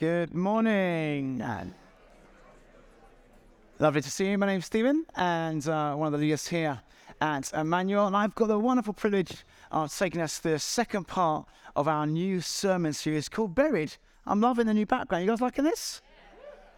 Good morning. Lovely to see you. My name's Stephen, and uh, one of the leaders here at Emmanuel. And I've got the wonderful privilege of taking us to the second part of our new sermon series called Buried. I'm loving the new background. You guys liking this?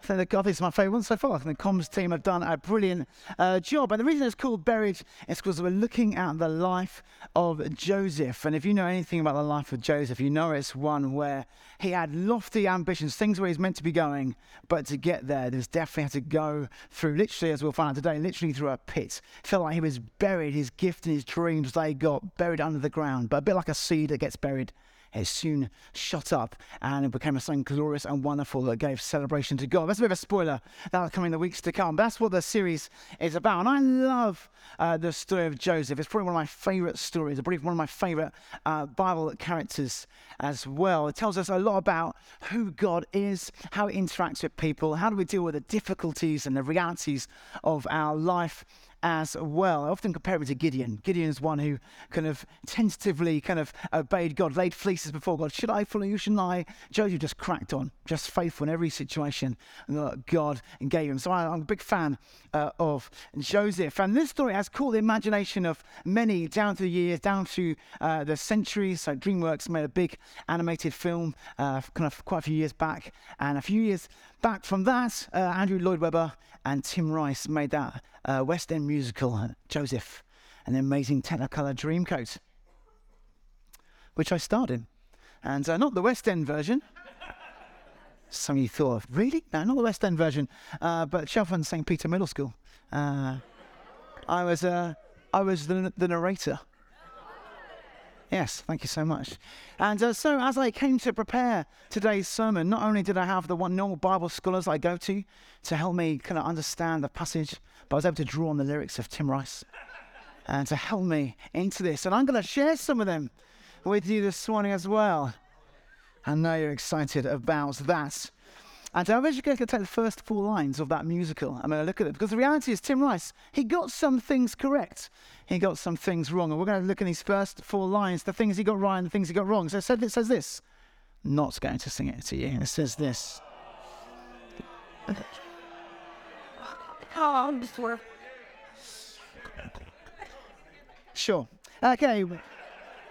I think the, I think it's my favourite one so far. I think the comms team have done a brilliant uh, job. And the reason it's called Buried is because we're looking at the life of Joseph. And if you know anything about the life of Joseph, you know it's one where he had lofty ambitions, things where he's meant to be going. But to get there, there's definitely had to go through, literally, as we'll find out today, literally through a pit. Felt like he was buried, his gift and his dreams, they got buried under the ground. But a bit like a seed that gets buried it soon shot up and it became something glorious and wonderful that gave celebration to God. That's a bit of a spoiler that'll come in the weeks to come. But that's what the series is about. And I love uh, the story of Joseph. It's probably one of my favorite stories. I believe one of my favorite uh, Bible characters as well. It tells us a lot about who God is, how He interacts with people, how do we deal with the difficulties and the realities of our life as well. I often compare it to Gideon. Gideon is one who kind of tentatively kind of obeyed God, laid fleeces before God. Should I follow you? Shouldn't I? Joseph just cracked on, just faithful in every situation that God gave him. So I, am a big fan uh, of Joseph. And this story has caught the imagination of many down through the years, down through uh, the centuries. So DreamWorks made a big animated film uh, kind of quite a few years back. And a few years back from that, uh, Andrew Lloyd Webber and Tim Rice made that uh, West End musical, uh, Joseph, an amazing Technicolor Dreamcoat, which I starred in. And uh, not the West End version. Some of you thought, really? No, not the West End version, uh, but Cheltenham St. Peter Middle School. Uh, I was, I was the, the narrator. Yes, thank you so much. And uh, so, as I came to prepare today's sermon, not only did I have the one normal Bible scholars I go to to help me kind of understand the passage, but I was able to draw on the lyrics of Tim Rice and to help me into this. And I'm going to share some of them with you this morning as well. I know you're excited about that. And I wish you could take the first four lines of that musical. I'm going to look at it because the reality is Tim Rice, he got some things correct. He got some things wrong. And we're going to look at these first four lines, the things he got right and the things he got wrong. So it says, it says this. not going to sing it to you. It says this. Sure. Okay. It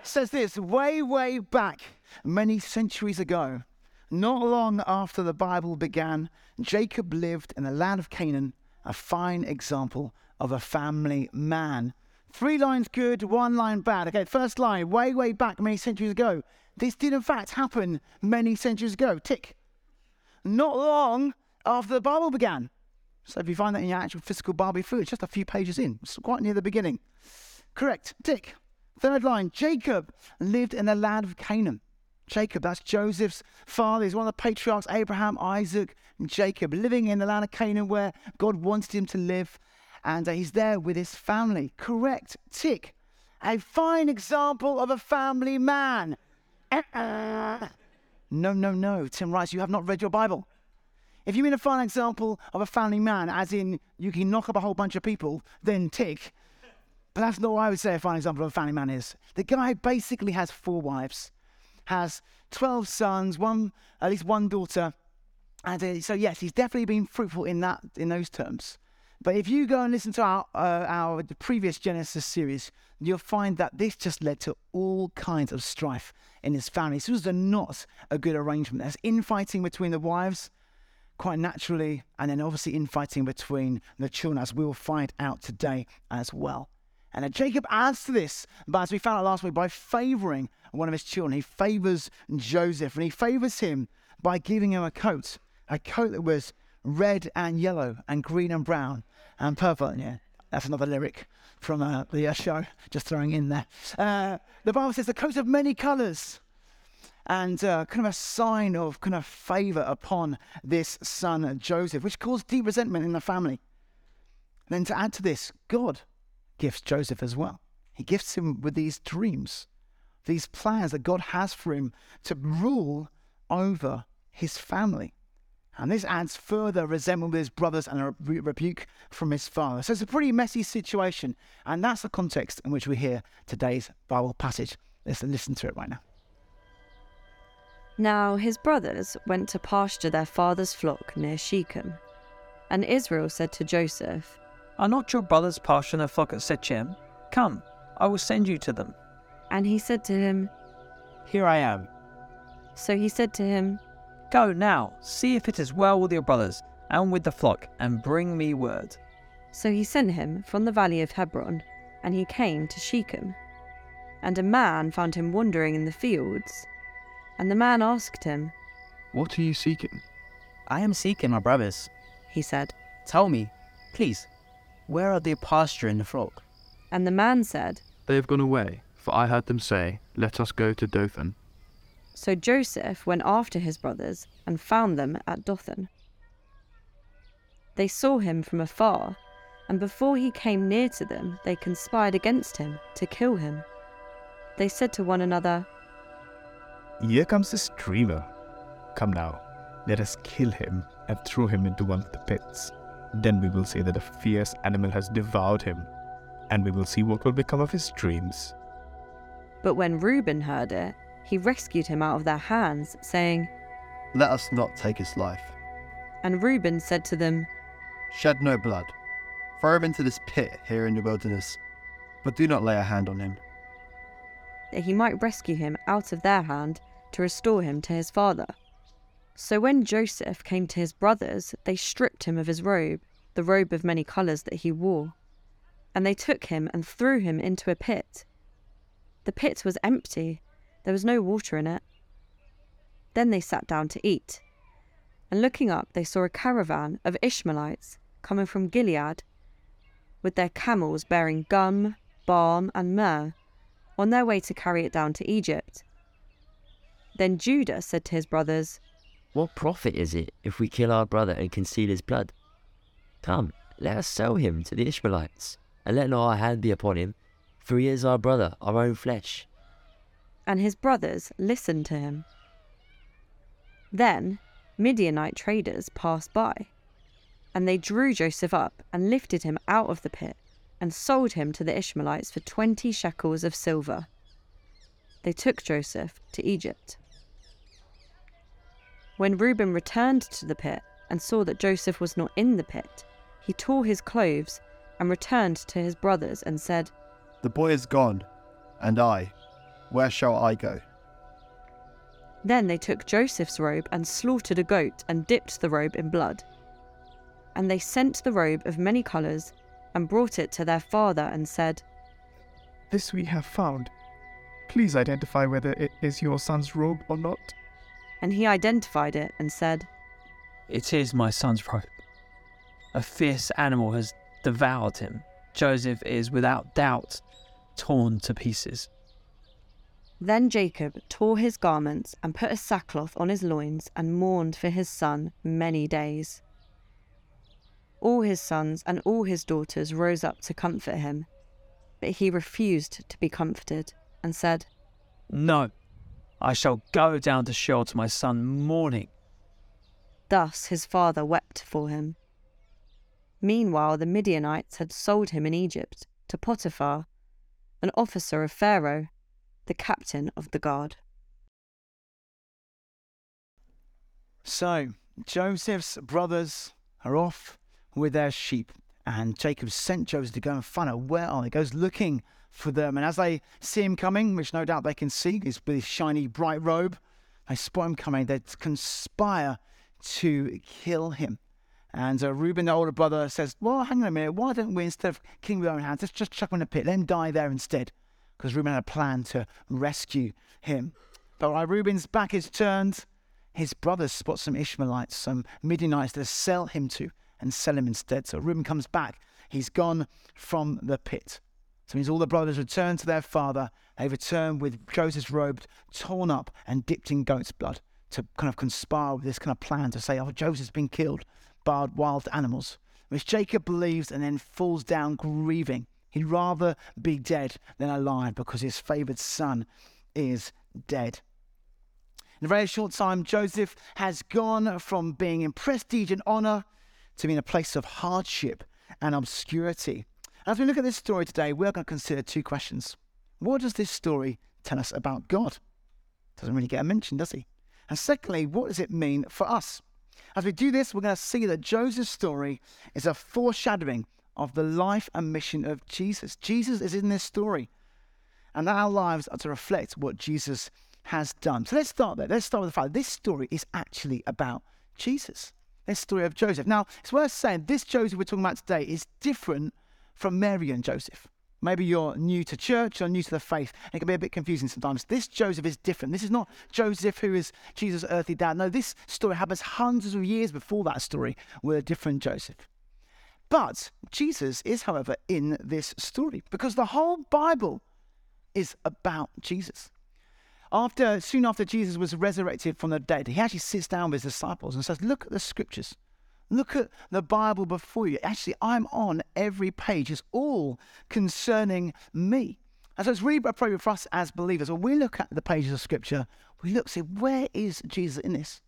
says this way, way back, many centuries ago. Not long after the Bible began, Jacob lived in the land of Canaan, a fine example of a family man. Three lines good, one line bad. Okay, first line, way, way back many centuries ago. This did in fact happen many centuries ago. Tick. Not long after the Bible began. So if you find that in your actual physical Bible food, it's just a few pages in. It's quite near the beginning. Correct. Tick. Third line, Jacob lived in the land of Canaan. Jacob, that's Joseph's father. He's one of the patriarchs Abraham, Isaac, and Jacob, living in the land of Canaan where God wanted him to live. And uh, he's there with his family. Correct. Tick. A fine example of a family man. Uh-uh. No, no, no. Tim Rice, you have not read your Bible. If you mean a fine example of a family man, as in you can knock up a whole bunch of people, then tick. But that's not what I would say a fine example of a family man is. The guy basically has four wives has 12 sons, one at least one daughter. And uh, so, yes, he's definitely been fruitful in that in those terms. But if you go and listen to our, uh, our previous Genesis series, you'll find that this just led to all kinds of strife in his family. So this was not a good arrangement. There's infighting between the wives, quite naturally, and then obviously infighting between the children, as we'll find out today as well. And then Jacob adds to this, but as we found out last week, by favoring one of his children, he favors Joseph, and he favors him by giving him a coat, a coat that was red and yellow and green and brown and purple. Yeah, that's another lyric from uh, the uh, show, just throwing in there. Uh, the Bible says the coat of many colors and uh, kind of a sign of kind of favor upon this son Joseph, which caused deep resentment in the family. then to add to this, God gifts Joseph as well. He gifts him with these dreams, these plans that God has for him to rule over his family. And this adds further resentment with his brothers and a re- rebuke from his father. So it's a pretty messy situation. And that's the context in which we hear today's Bible passage. Let's listen to it right now. Now his brothers went to pasture their father's flock near Shechem. And Israel said to Joseph, Are not your brothers pasturing their flock at Shechem? Come, I will send you to them. And he said to him, Here I am. So he said to him, Go now, see if it is well with your brothers and with the flock, and bring me word. So he sent him from the valley of Hebron, and he came to Shechem. And a man found him wandering in the fields. And the man asked him, What are you seeking? I am seeking my brothers. He said. Tell me, please, where are they pasturing the flock? And the man said, They have gone away, for I heard them say, Let us go to Dothan. So Joseph went after his brothers and found them at Dothan. They saw him from afar, and before he came near to them, they conspired against him to kill him. They said to one another, Here comes this dreamer. Come now, let us kill him and throw him into one of the pits. Then we will say that a fierce animal has devoured him, and we will see what will become of his dreams. But when Reuben heard it, he rescued him out of their hands, saying, Let us not take his life. And Reuben said to them, Shed no blood. Throw him into this pit here in the wilderness, but do not lay a hand on him. that he might rescue him out of their hand to restore him to his father. So when Joseph came to his brothers, they stripped him of his robe, the robe of many colours that he wore. And they took him and threw him into a pit. The pit was empty, there was no water in it. Then they sat down to eat. And looking up, they saw a caravan of Ishmaelites coming from Gilead, with their camels bearing gum, balm, and myrrh on their way to carry it down to Egypt. Then Judah said to his brothers, What profit is it if we kill our brother and conceal his blood? Come, let us sell him to the Ishmaelites, and let not our hand be upon him, for he is our brother, our own flesh. and his brothers listened to him. Then Midianite traders passed by, and they drew Joseph up and lifted him out of the pit and sold him to the Ishmaelites for twenty shekels of silver. They took Joseph to Egypt. When Reuben returned to the pit and saw that Joseph was not in the pit, he tore his clothes and returned to his brothers and said, The boy is gone, and I, where shall I go? Then they took Joseph's robe and slaughtered a goat and dipped the robe in blood. And they sent the robe of many colours and brought it to their father and said, This we have found. Please identify whether it is your son's robe or not. And he identified it and said, It is my son's robe. A fierce animal has devoured him. Joseph is without doubt torn to pieces. Then Jacob tore his garments and put a sackcloth on his loins and mourned for his son many days. All his sons and all his daughters rose up to comfort him, but he refused to be comforted and said, No, I shall go down to Sheol to my son mourning. Thus his father wept for him. Meanwhile, the Midianites had sold him in Egypt to Potiphar, an officer of Pharaoh, the captain of the guard. So, Joseph's brothers are off with their sheep, and Jacob sent Joseph to go and find out where are they. He goes looking for them, and as they see him coming, which no doubt they can see, his with his shiny bright robe, they spot him coming. They conspire to kill him. And uh, Reuben, the older brother, says, Well, hang on a minute. Why don't we, instead of killing with our own hands, let's just chuck him in a pit, let him die there instead? Because Reuben had a plan to rescue him. But while Reuben's back is turned, his brothers spot some Ishmaelites, some Midianites to sell him to and sell him instead. So Reuben comes back. He's gone from the pit. So means all the brothers return to their father. They return with Joseph's robe torn up and dipped in goat's blood to kind of conspire with this kind of plan to say, oh, Joseph's been killed by wild animals, which Jacob believes and then falls down grieving. He'd rather be dead than alive because his favoured son is dead. In a very short time, Joseph has gone from being in prestige and honour to being in a place of hardship and obscurity. As we look at this story today, we're going to consider two questions. What does this story tell us about God? Doesn't really get a mention, does he? And secondly, what does it mean for us? As we do this, we're going to see that Joseph's story is a foreshadowing of the life and mission of Jesus. Jesus is in this story, and our lives are to reflect what Jesus has done. So let's start there. Let's start with the fact that this story is actually about Jesus. This story of Joseph. Now, it's worth saying this Joseph we're talking about today is different from Mary and Joseph. Maybe you're new to church or new to the faith. It can be a bit confusing sometimes. This Joseph is different. This is not Joseph who is Jesus' earthly dad. No, this story happens hundreds of years before that story with a different Joseph. But Jesus is, however, in this story because the whole Bible is about Jesus. After soon after Jesus was resurrected from the dead, he actually sits down with his disciples and says, "Look at the scriptures. Look at the Bible before you. Actually, I'm on every page. It's all concerning me. And so it's really appropriate for us as believers. When we look at the pages of Scripture, we look, see, where is Jesus in this?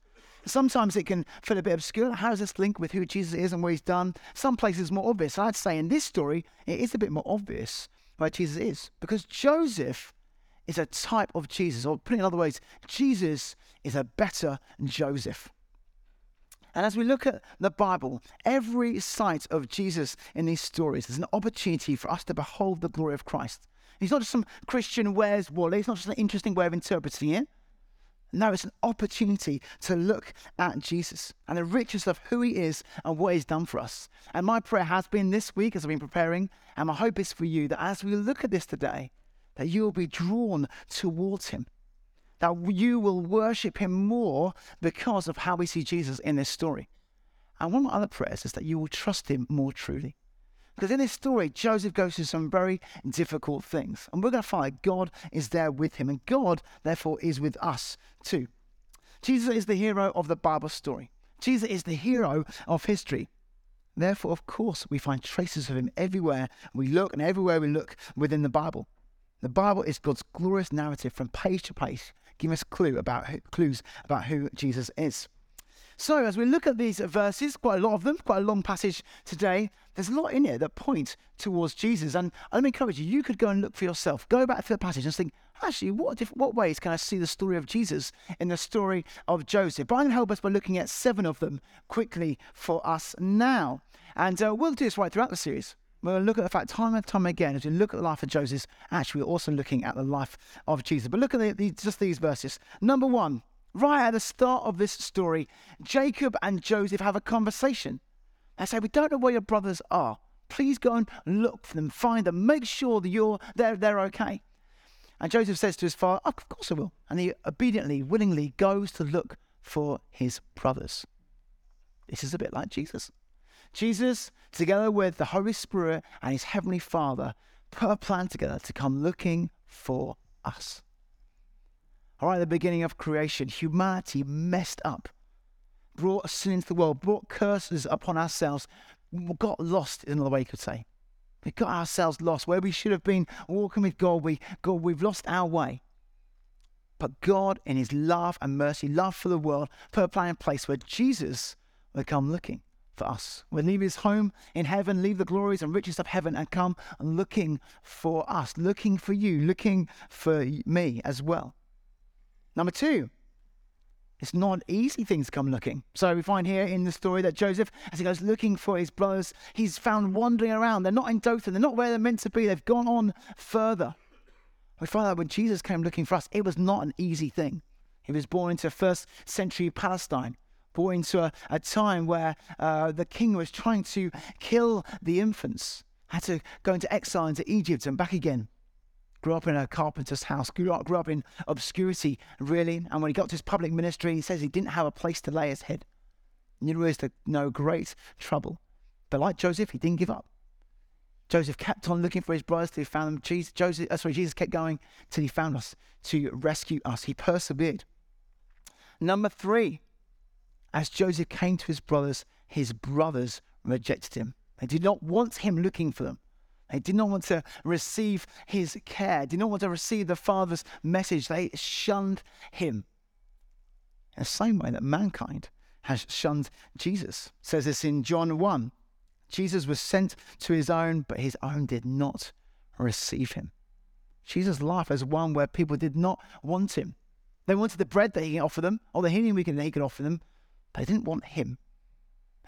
Sometimes it can feel a bit obscure. How does this link with who Jesus is and what he's done? Some places more obvious. I'd say in this story, it is a bit more obvious where Jesus is because Joseph is a type of Jesus. Or put it in other ways, Jesus is a better Joseph. And as we look at the Bible, every sight of Jesus in these stories is an opportunity for us to behold the glory of Christ. He's not just some Christian Where's Wally, it's not just an interesting way of interpreting it. No, it's an opportunity to look at Jesus and the richness of who he is and what he's done for us. And my prayer has been this week as I've been preparing, and my hope is for you that as we look at this today, that you will be drawn towards him that you will worship him more because of how we see Jesus in this story. And one of my other prayers is that you will trust him more truly. Because in this story, Joseph goes through some very difficult things. And we're going to find God is there with him. And God, therefore, is with us too. Jesus is the hero of the Bible story. Jesus is the hero of history. Therefore, of course, we find traces of him everywhere we look and everywhere we look within the Bible. The Bible is God's glorious narrative from page to page, give us clue about clues about who Jesus is. So, as we look at these verses, quite a lot of them, quite a long passage today, there's a lot in here that point towards Jesus. And me encourage you, you could go and look for yourself. Go back to the passage and think, actually, what, diff- what ways can I see the story of Jesus in the story of Joseph? But I'm going to help us by looking at seven of them quickly for us now. And uh, we'll do this right throughout the series. We'll look at the fact time and time again as we look at the life of Joseph. Actually, we're also looking at the life of Jesus. But look at the, the, just these verses. Number one, right at the start of this story, Jacob and Joseph have a conversation. They say, "We don't know where your brothers are. Please go and look for them, find them, make sure that you're they're they're okay." And Joseph says to his father, oh, "Of course I will." And he obediently, willingly goes to look for his brothers. This is a bit like Jesus. Jesus, together with the Holy Spirit and his Heavenly Father, put a plan together to come looking for us. All right, at the beginning of creation, humanity messed up, brought sin into the world, brought curses upon ourselves, got lost, in another way you could say. We got ourselves lost. Where we should have been walking with God, we, God, we've lost our way. But God, in His love and mercy, love for the world, put a plan in place where Jesus would come looking for us. Would leave his home in heaven, leave the glories and riches of heaven, and come looking for us, looking for you, looking for me as well. Number two, it's not easy things come looking. So we find here in the story that Joseph, as he goes looking for his brothers, he's found wandering around. They're not in Dothan, they're not where they're meant to be. They've gone on further. We find that when Jesus came looking for us, it was not an easy thing. He was born into first century Palestine born into a, a time where uh, the king was trying to kill the infants, had to go into exile into Egypt and back again. Grew up in a carpenter's house, grew up, grew up in obscurity, really. And when he got to his public ministry, he says he didn't have a place to lay his head. And you realize to no great trouble. But like Joseph, he didn't give up. Joseph kept on looking for his brothers till he found them. Jesus, Joseph, uh, sorry, Jesus kept going till he found us to rescue us. He persevered. Number three, as Joseph came to his brothers, his brothers rejected him. They did not want him looking for them. They did not want to receive his care, did not want to receive the Father's message. They shunned him. In the same way that mankind has shunned Jesus. It says this in John 1. Jesus was sent to his own, but his own did not receive him. Jesus' life as one where people did not want him. They wanted the bread that he can offer them, or the healing we can, he could offer them, they didn't want him.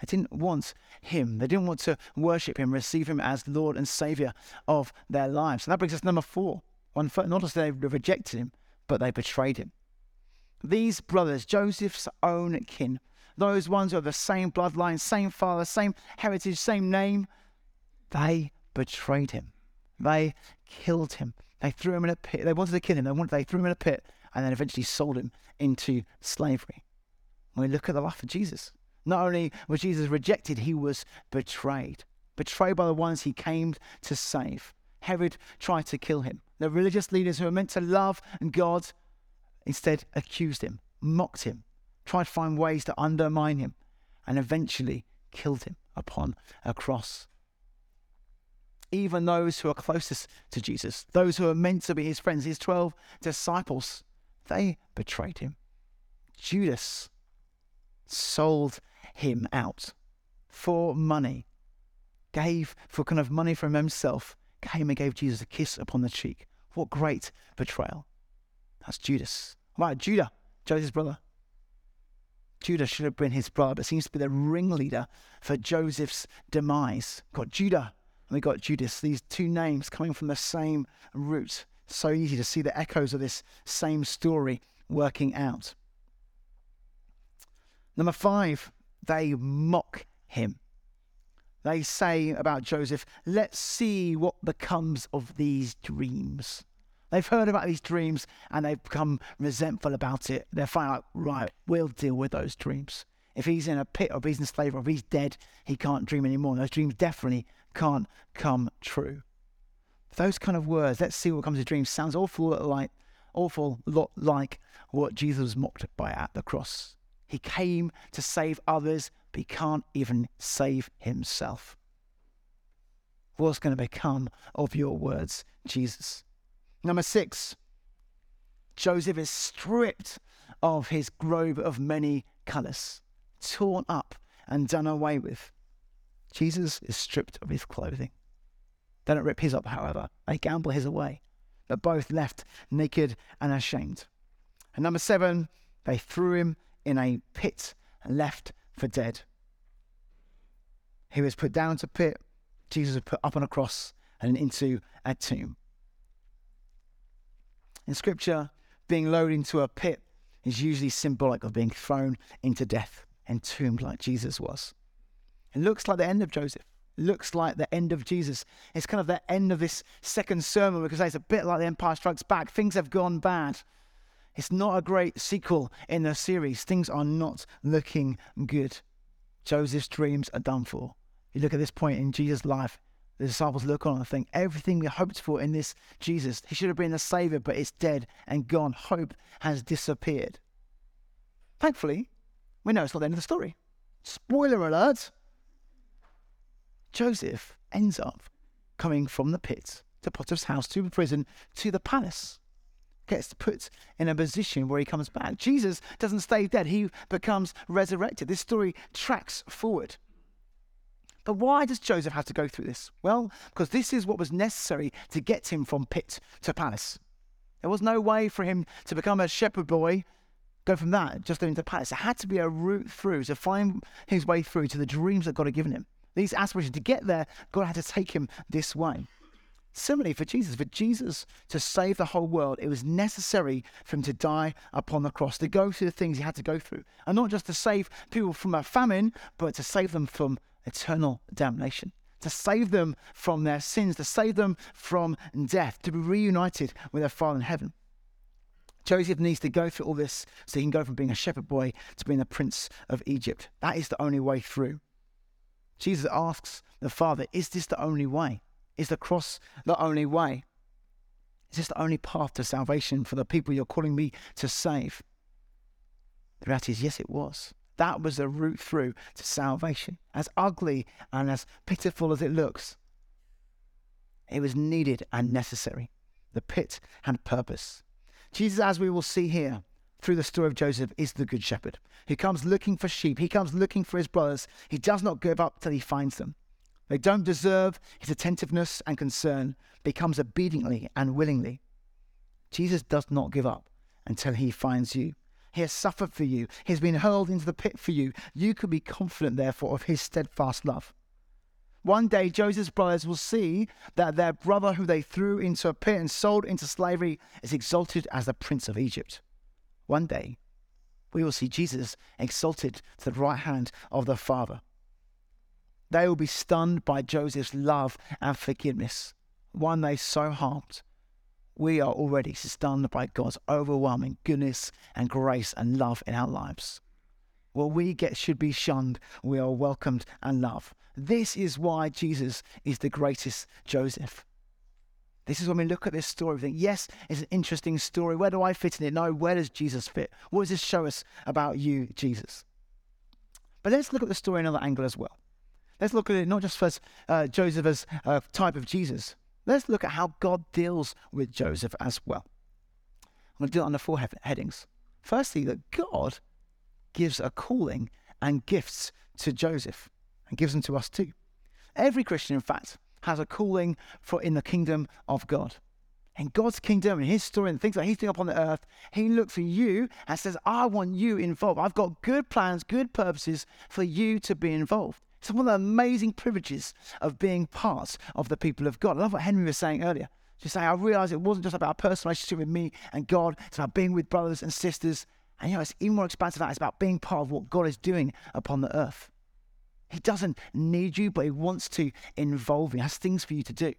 They didn't want him. They didn't want to worship him, receive him as Lord and Savior of their lives. And that brings us to number four. Not just they rejected him, but they betrayed him. These brothers, Joseph's own kin, those ones who are the same bloodline, same father, same heritage, same name, they betrayed him. They killed him. They threw him in a pit. They wanted to kill him. They wanted. They threw him in a pit and then eventually sold him into slavery. When we look at the life of Jesus, not only was Jesus rejected, he was betrayed. Betrayed by the ones he came to save. Herod tried to kill him. The religious leaders who were meant to love and God instead accused him, mocked him, tried to find ways to undermine him, and eventually killed him upon a cross. Even those who are closest to Jesus, those who are meant to be his friends, his 12 disciples, they betrayed him. Judas sold him out for money, gave for kind of money from himself, came and gave Jesus a kiss upon the cheek. What great betrayal. That's Judas. Right, Judah, Joseph's brother. Judah should have been his brother, but seems to be the ringleader for Joseph's demise. Got Judah and we got Judas, these two names coming from the same root. So easy to see the echoes of this same story working out. Number five, they mock him. They say about Joseph, let's see what becomes of these dreams. They've heard about these dreams and they've become resentful about it. They're finding out, right, we'll deal with those dreams. If he's in a pit or if he's in slavery or if he's dead, he can't dream anymore. Those dreams definitely can't come true. Those kind of words, let's see what comes of dreams, sounds awful like awful lot like what Jesus was mocked by at the cross. He came to save others, but he can't even save himself. What's going to become of your words, Jesus? Number six, Joseph is stripped of his robe of many colours, torn up and done away with. Jesus is stripped of his clothing. They don't rip his up, however, they gamble his away, but both left naked and ashamed. And number seven, they threw him in a pit and left for dead. He was put down to pit, Jesus was put up on a cross and into a tomb. In scripture, being lowered into a pit is usually symbolic of being thrown into death, entombed like Jesus was. It looks like the end of Joseph. Looks like the end of Jesus. It's kind of the end of this second sermon because it's a bit like the Empire Strikes Back. Things have gone bad. It's not a great sequel in the series. Things are not looking good. Joseph's dreams are done for. You look at this point in Jesus' life, the disciples look on and think, everything we hoped for in this Jesus, he should have been a savior, but it's dead and gone. Hope has disappeared. Thankfully, we know it's not the end of the story. Spoiler alert Joseph ends up coming from the pit to Potiphar's house to the prison to the palace. Gets put in a position where he comes back. Jesus doesn't stay dead, he becomes resurrected. This story tracks forward. But why does Joseph have to go through this? Well, because this is what was necessary to get him from pit to palace. There was no way for him to become a shepherd boy, go from that just into palace. There had to be a route through to find his way through to the dreams that God had given him. These aspirations to get there, God had to take him this way. Similarly, for Jesus, for Jesus to save the whole world, it was necessary for him to die upon the cross, to go through the things he had to go through. And not just to save people from a famine, but to save them from eternal damnation, to save them from their sins, to save them from death, to be reunited with their Father in heaven. Joseph needs to go through all this so he can go from being a shepherd boy to being the prince of Egypt. That is the only way through. Jesus asks the Father, Is this the only way? Is the cross the only way? Is this the only path to salvation for the people you're calling me to save? The reality is, yes, it was. That was the route through to salvation. As ugly and as pitiful as it looks, it was needed and necessary. The pit had purpose. Jesus, as we will see here through the story of Joseph, is the good shepherd who comes looking for sheep. He comes looking for his brothers. He does not give up till he finds them. They don't deserve his attentiveness and concern, but he comes obediently and willingly. Jesus does not give up until he finds you. He has suffered for you. He has been hurled into the pit for you. You can be confident, therefore, of his steadfast love. One day, Joseph's brothers will see that their brother, who they threw into a pit and sold into slavery, is exalted as the prince of Egypt. One day, we will see Jesus exalted to the right hand of the Father. They will be stunned by Joseph's love and forgiveness, one they so harmed. We are already stunned by God's overwhelming goodness and grace and love in our lives. Well, we get should be shunned, we are welcomed and loved. This is why Jesus is the greatest Joseph. This is when we look at this story, we think, yes, it's an interesting story. Where do I fit in it? No, where does Jesus fit? What does this show us about you, Jesus? But let's look at the story in another angle as well. Let's look at it not just as uh, Joseph as a type of Jesus. Let's look at how God deals with Joseph as well. I'm going to do it under four headings. Firstly, that God gives a calling and gifts to Joseph and gives them to us too. Every Christian, in fact, has a calling for in the kingdom of God. In God's kingdom and his story and things that he's doing upon the earth, he looks for you and says, I want you involved. I've got good plans, good purposes for you to be involved. It's one of the amazing privileges of being part of the people of God. I love what Henry was saying earlier. Just saying, I realized it wasn't just about a personal relationship with me and God, it's about being with brothers and sisters. And you know, it's even more expansive that. It's about being part of what God is doing upon the earth. He doesn't need you, but he wants to involve you. He has things for you to do.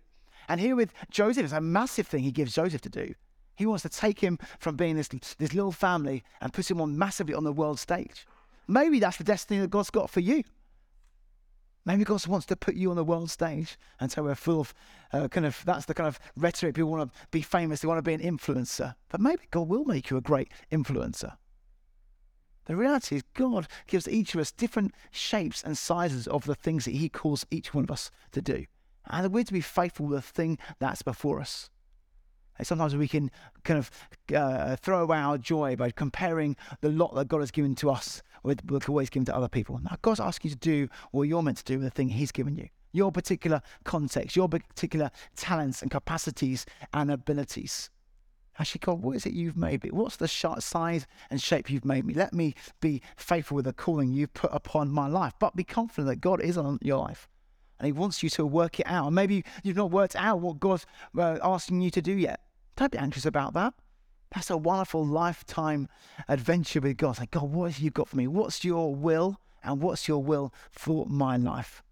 And here with Joseph, it's a massive thing he gives Joseph to do. He wants to take him from being this, this little family and put him on massively on the world stage. Maybe that's the destiny that God's got for you. Maybe God wants to put you on the world stage. And so we're full of uh, kind of, that's the kind of rhetoric. People want to be famous, they want to be an influencer. But maybe God will make you a great influencer. The reality is, God gives each of us different shapes and sizes of the things that He calls each one of us to do. And we're to be faithful with the thing that's before us. And sometimes we can kind of uh, throw away our joy by comparing the lot that God has given to us with what always given to other people. Now, God's asking you to do what you're meant to do with the thing He's given you. Your particular context, your particular talents and capacities and abilities. Actually, God, what is it you've made me? What's the size and shape you've made me? Let me be faithful with the calling you've put upon my life. But be confident that God is on your life and He wants you to work it out. Maybe you've not worked out what God's uh, asking you to do yet. Don't be anxious about that. That's a wonderful lifetime adventure with God. Like, God, what have you got for me? What's your will? And what's your will for my life?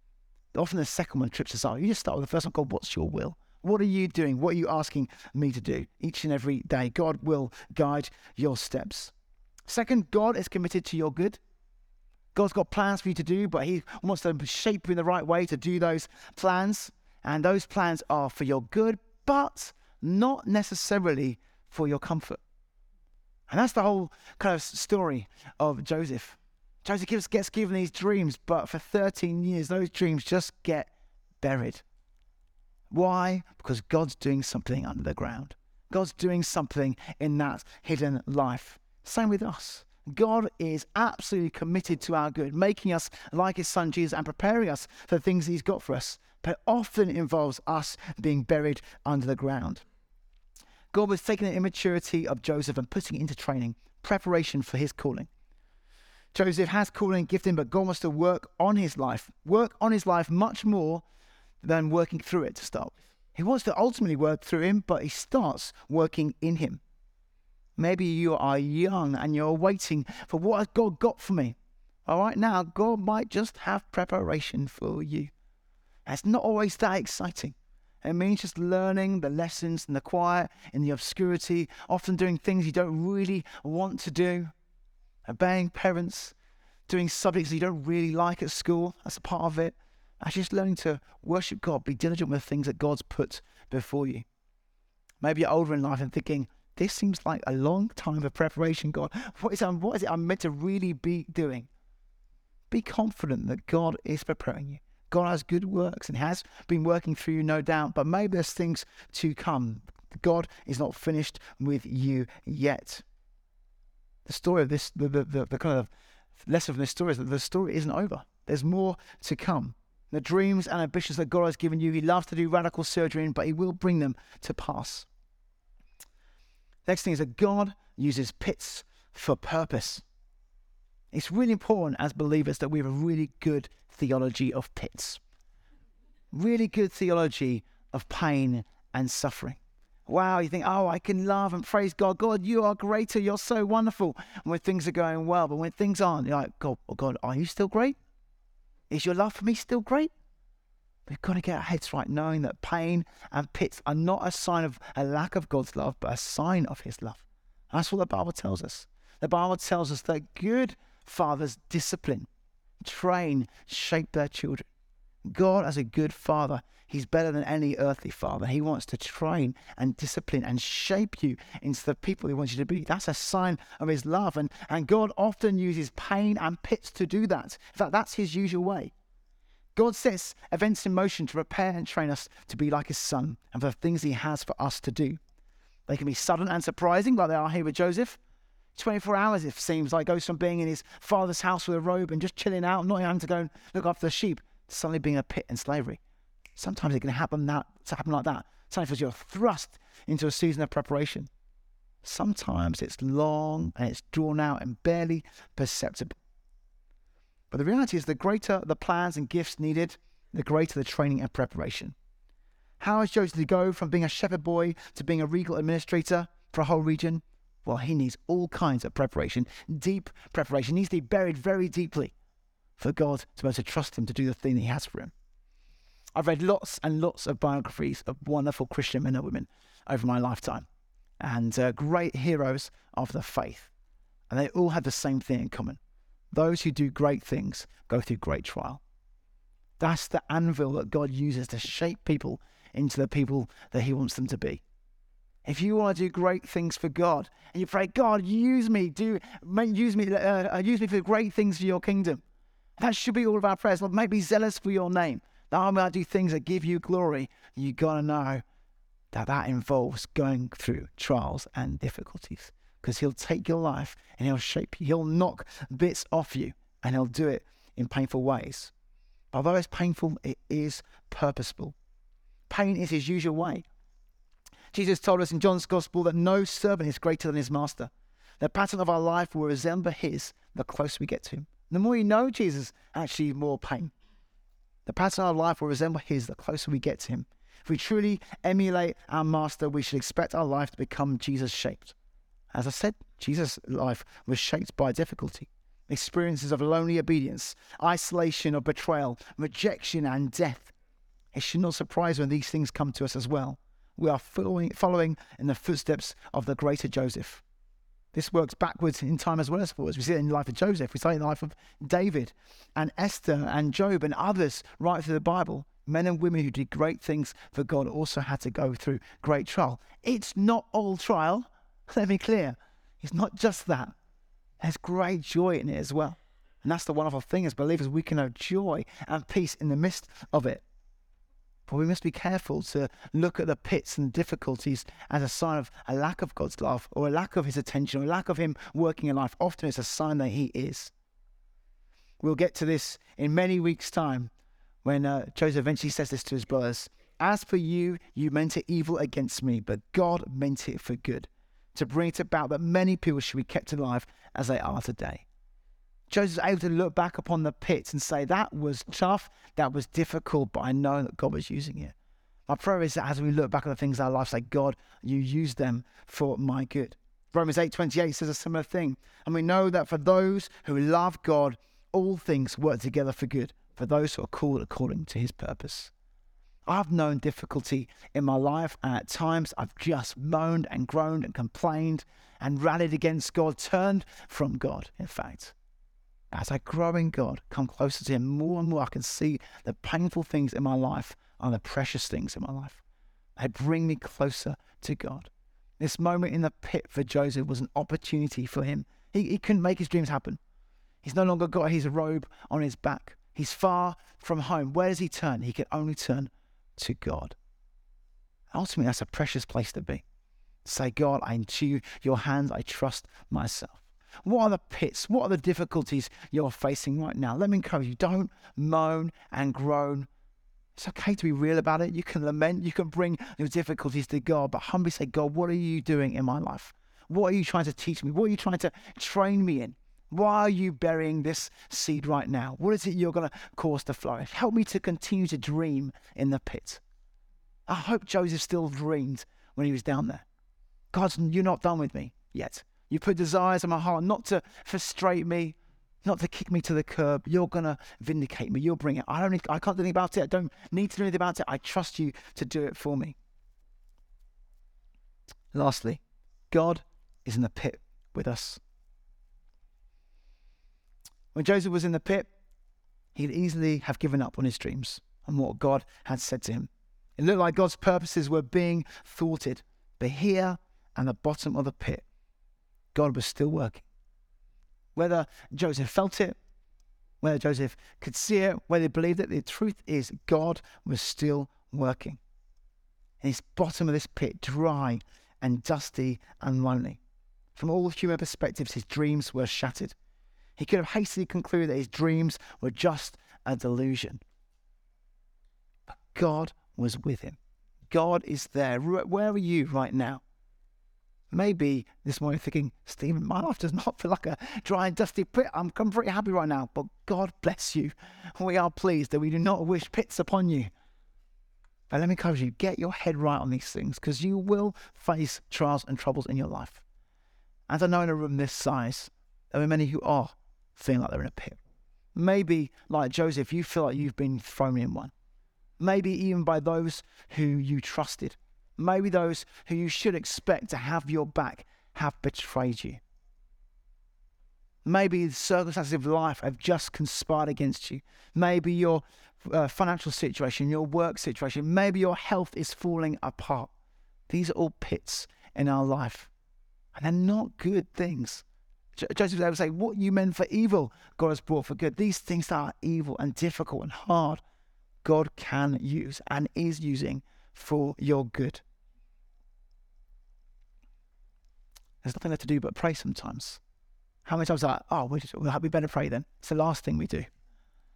Often the second one trips us up. You just start with the first one God, what's your will? What are you doing? What are you asking me to do each and every day? God will guide your steps. Second, God is committed to your good. God's got plans for you to do, but He wants to shape you in the right way to do those plans. And those plans are for your good, but not necessarily for your comfort. And that's the whole kind of story of Joseph. Joseph gets given these dreams, but for 13 years, those dreams just get buried. Why? Because God's doing something under the ground. God's doing something in that hidden life. Same with us. God is absolutely committed to our good, making us like his son Jesus and preparing us for the things he's got for us. But often involves us being buried under the ground. God was taking the immaturity of Joseph and putting it into training, preparation for his calling. Joseph has calling, and gifting, but God wants to work on his life, work on his life much more than working through it to start with. He wants to ultimately work through him, but he starts working in him. Maybe you are young and you're waiting for what has God got for me. All right, now God might just have preparation for you. It's not always that exciting. It means just learning the lessons in the quiet, in the obscurity, often doing things you don't really want to do, obeying parents, doing subjects you don't really like at school. That's a part of it. Just learning to worship God, be diligent with the things that God's put before you. Maybe you're older in life and thinking, this seems like a long time of preparation, God. What is, what is it I'm meant to really be doing? Be confident that God is preparing you. God has good works and has been working through you, no doubt, but maybe there's things to come. God is not finished with you yet. The story of this, the, the, the, the kind of lesson from this story is that the story isn't over. There's more to come the dreams and ambitions that God has given you. He loves to do radical surgery in, but He will bring them to pass. Next thing is that God uses pits for purpose. It's really important as believers that we have a really good theology of pits, really good theology of pain and suffering. Wow, you think, oh, I can love and praise God. God, you are greater. You're so wonderful. when things are going well, but when things aren't, you're like, God, oh God, are you still great? Is your love for me still great? We've got to get our heads right, knowing that pain and pits are not a sign of a lack of God's love, but a sign of His love. That's what the Bible tells us. The Bible tells us that good fathers discipline, train, shape their children. God, as a good father, He's better than any earthly father. He wants to train and discipline and shape you into the people He wants you to be. That's a sign of His love. And, and God often uses pain and pits to do that. In fact, that's His usual way. God sets events in motion to prepare and train us to be like His Son and for the things He has for us to do. They can be sudden and surprising, like they are here with Joseph. 24 hours, it seems like, goes from being in his father's house with a robe and just chilling out, not having to go and look after the sheep, to suddenly being a pit in slavery. Sometimes it can happen that to happen like that. Sometimes you're thrust into a season of preparation. Sometimes it's long and it's drawn out and barely perceptible. But the reality is, the greater the plans and gifts needed, the greater the training and preparation. How is Joseph to go from being a shepherd boy to being a regal administrator for a whole region? Well, he needs all kinds of preparation, deep preparation. He needs to be buried very deeply for God to be able to trust him to do the thing he has for him. I've read lots and lots of biographies of wonderful Christian men and women over my lifetime and uh, great heroes of the faith. And they all have the same thing in common. Those who do great things go through great trial. That's the anvil that God uses to shape people into the people that He wants them to be. If you want to do great things for God and you pray, God, use me, do use me, uh, uh, use me for great things for Your kingdom. That should be all of our prayers. Lord, make me zealous for Your name. That I might do things that give You glory. You gotta know that that involves going through trials and difficulties because He'll take your life and He'll shape. He'll knock bits off you and He'll do it in painful ways. Although it's painful, it is purposeful. Pain is His usual way. Jesus told us in John's Gospel that no servant is greater than his master. The pattern of our life will resemble his the closer we get to him. The more you know Jesus, actually, more pain. The pattern of our life will resemble his the closer we get to him. If we truly emulate our master, we should expect our life to become Jesus shaped. As I said, Jesus' life was shaped by difficulty, experiences of lonely obedience, isolation or betrayal, rejection, and death. It should not surprise when these things come to us as well we are following, in the footsteps of the greater Joseph. This works backwards in time as well as forwards. We see it in the life of Joseph, we see it in the life of David and Esther and Job and others right through the Bible. Men and women who did great things for God also had to go through great trial. It's not all trial, let me clear. It's not just that. There's great joy in it as well. And that's the wonderful thing as believers, we can have joy and peace in the midst of it. But we must be careful to look at the pits and difficulties as a sign of a lack of God's love or a lack of His attention or a lack of Him working in life. Often it's a sign that He is. We'll get to this in many weeks' time when uh, Joseph eventually says this to his brothers As for you, you meant it evil against me, but God meant it for good, to bring it about that many people should be kept alive as they are today. Joseph's able to look back upon the pits and say, that was tough, that was difficult, but I know that God was using it. My prayer is that as we look back at the things in our life, say, God, you use them for my good. Romans 8.28 says a similar thing. And we know that for those who love God, all things work together for good, for those who are called according to his purpose. I've known difficulty in my life, and at times I've just moaned and groaned and complained and rallied against God, turned from God, in fact. As I grow in God, come closer to Him more and more, I can see the painful things in my life are the precious things in my life. They bring me closer to God. This moment in the pit for Joseph was an opportunity for him. He, he couldn't make his dreams happen. He's no longer got his robe on his back. He's far from home. Where does he turn? He can only turn to God. Ultimately, that's a precious place to be. Say, God, I into your hands I trust myself. What are the pits? What are the difficulties you're facing right now? Let me encourage you don't moan and groan. It's okay to be real about it. You can lament, you can bring your difficulties to God, but humbly say, God, what are you doing in my life? What are you trying to teach me? What are you trying to train me in? Why are you burying this seed right now? What is it you're going to cause to flourish? Help me to continue to dream in the pit. I hope Joseph still dreamed when he was down there. God, you're not done with me yet. You put desires in my heart not to frustrate me, not to kick me to the curb. You're gonna vindicate me. You'll bring it. I don't. Need, I can't do anything about it. I don't need to do anything about it. I trust you to do it for me. Lastly, God is in the pit with us. When Joseph was in the pit, he'd easily have given up on his dreams and what God had said to him. It looked like God's purposes were being thwarted, but here at the bottom of the pit, God was still working. Whether Joseph felt it, whether Joseph could see it, whether he believed it, the truth is God was still working. In his bottom of this pit, dry and dusty and lonely. From all human perspectives, his dreams were shattered. He could have hastily concluded that his dreams were just a delusion. But God was with him. God is there. Where are you right now? Maybe this morning thinking, Stephen, my life does not feel like a dry and dusty pit. I'm, I'm very happy right now, but God bless you. We are pleased that we do not wish pits upon you. But let me encourage you, get your head right on these things because you will face trials and troubles in your life. As I know in a room this size, there are many who are feeling like they're in a pit. Maybe, like Joseph, you feel like you've been thrown in one. Maybe even by those who you trusted Maybe those who you should expect to have your back have betrayed you. Maybe the circumstances of life have just conspired against you. Maybe your uh, financial situation, your work situation, maybe your health is falling apart. These are all pits in our life, and they're not good things. Joseph would say, What you meant for evil, God has brought for good. These things that are evil and difficult and hard, God can use and is using for your good. There's nothing left to do but pray sometimes. How many times like, oh, we, we better pray then? It's the last thing we do.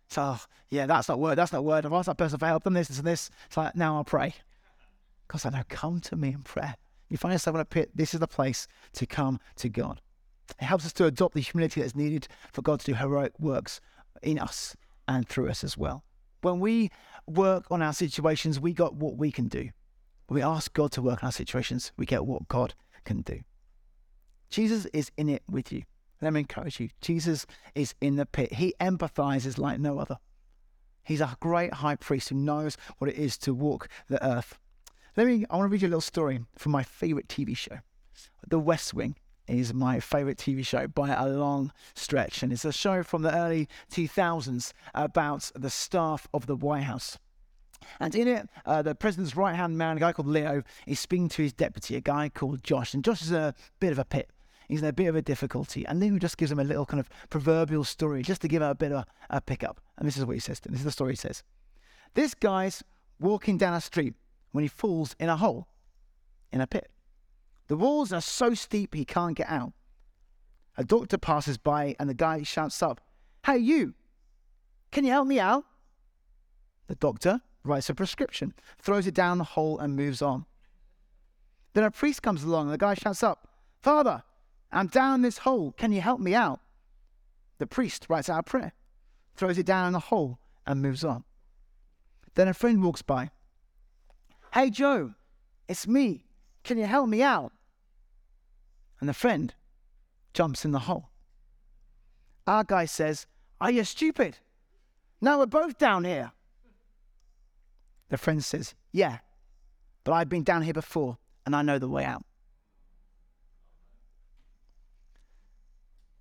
So, oh, yeah, that's not word. That's not word. I've asked that person for help, them this, this, and this. It's like, now I'll pray. Because I know, come to me in prayer. You find yourself in a pit, this is the place to come to God. It helps us to adopt the humility that's needed for God to do heroic works in us and through us as well. When we work on our situations, we got what we can do. When we ask God to work on our situations, we get what God can do. Jesus is in it with you. Let me encourage you. Jesus is in the pit. He empathizes like no other. He's a great high priest who knows what it is to walk the earth. Let me, I want to read you a little story from my favorite TV show. The West Wing is my favorite TV show by a long stretch. And it's a show from the early 2000s about the staff of the White House. And in it, uh, the president's right hand man, a guy called Leo, is speaking to his deputy, a guy called Josh. And Josh is a bit of a pit he's in a bit of a difficulty. And Leo just gives him a little kind of proverbial story just to give him a bit of a, a pickup. And this is what he says. This is the story he says. This guy's walking down a street when he falls in a hole, in a pit. The walls are so steep he can't get out. A doctor passes by and the guy shouts up, Hey, you! Can you help me out? The doctor writes a prescription, throws it down the hole, and moves on. Then a priest comes along and the guy shouts up, Father, I'm down this hole. Can you help me out? The priest writes out a prayer, throws it down in the hole, and moves on. Then a friend walks by. Hey, Joe, it's me. Can you help me out? And the friend jumps in the hole. Our guy says, Are you stupid? Now we're both down here. The friend says, Yeah, but I've been down here before and I know the way out.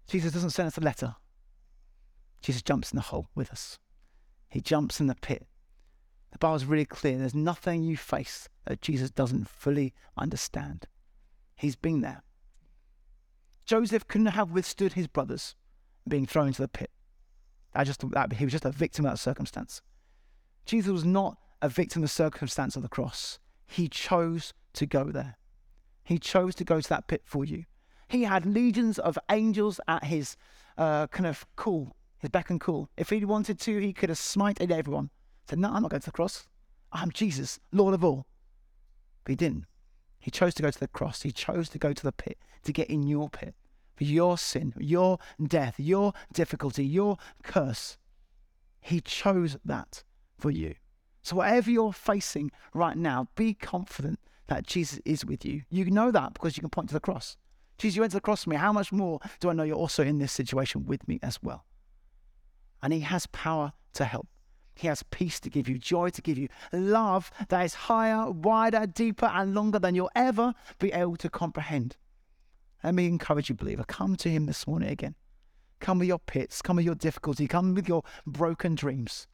Jesus doesn't send us a letter. Jesus jumps in the hole with us. He jumps in the pit. The Bible's really clear. There's nothing you face that Jesus doesn't fully understand. He's been there. Joseph couldn't have withstood his brothers being thrown into the pit. That just, that, he was just a victim of that circumstance. Jesus was not a victim of the circumstance of the cross. He chose to go there. He chose to go to that pit for you. He had legions of angels at his uh, kind of call, his beck and call. If he wanted to, he could have smited everyone. Said, No, I'm not going to the cross. I'm Jesus, Lord of all. But he didn't. He chose to go to the cross. He chose to go to the pit, to get in your pit for your sin, your death, your difficulty, your curse. He chose that for you. So, whatever you're facing right now, be confident that Jesus is with you. You know that because you can point to the cross. Jesus, you went to the cross for me. How much more do I know you're also in this situation with me as well? And He has power to help. He has peace to give you, joy to give you, love that is higher, wider, deeper, and longer than you'll ever be able to comprehend. Let me encourage you, believer. Come to Him this morning again. Come with your pits, come with your difficulty, come with your broken dreams.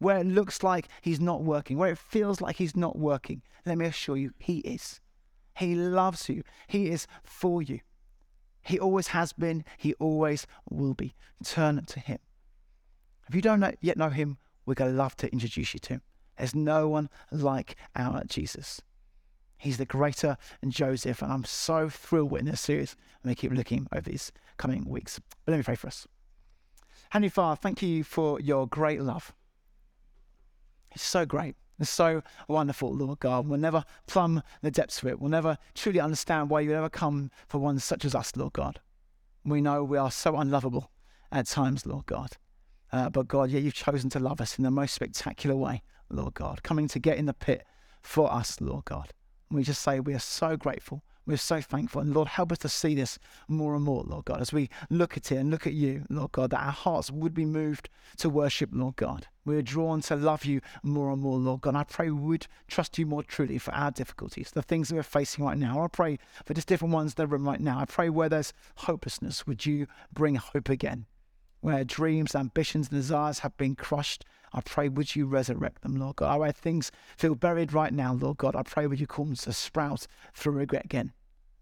Where it looks like He's not working, where it feels like He's not working, let me assure you, He is. He loves you, He is for you. He always has been, He always will be. Turn to Him. If you don't yet know Him, we're going to love to introduce you to Him. There's no one like our Jesus. He's the greater Joseph, and I'm so thrilled we're in this series. I'm going to keep looking over these coming weeks. But let me pray for us. Heavenly Father, thank you for your great love. It's so great. It's so wonderful, Lord God. We'll never plumb the depths of it. We'll never truly understand why you ever come for one such as us, Lord God. We know we are so unlovable at times, Lord God. Uh, but God, yeah, you've chosen to love us in the most spectacular way, Lord God, coming to get in the pit for us, Lord God. We just say we are so grateful. We're so thankful. And Lord, help us to see this more and more, Lord God, as we look at it and look at you, Lord God, that our hearts would be moved to worship, Lord God. We're drawn to love you more and more, Lord God. I pray we would trust you more truly for our difficulties, the things that we're facing right now. I pray for just different ones that are in right now. I pray where there's hopelessness, would you bring hope again? Where dreams, ambitions, and desires have been crushed, I pray, would you resurrect them, Lord God? Where things feel buried right now, Lord God, I pray, would you call them to sprout through regret again?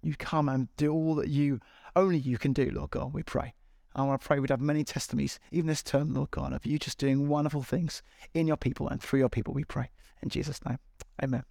You come and do all that you, only you can do, Lord God, we pray. I want to pray we'd have many testimonies, even this term, Lord God, of you just doing wonderful things in your people and through your people, we pray. In Jesus' name, amen.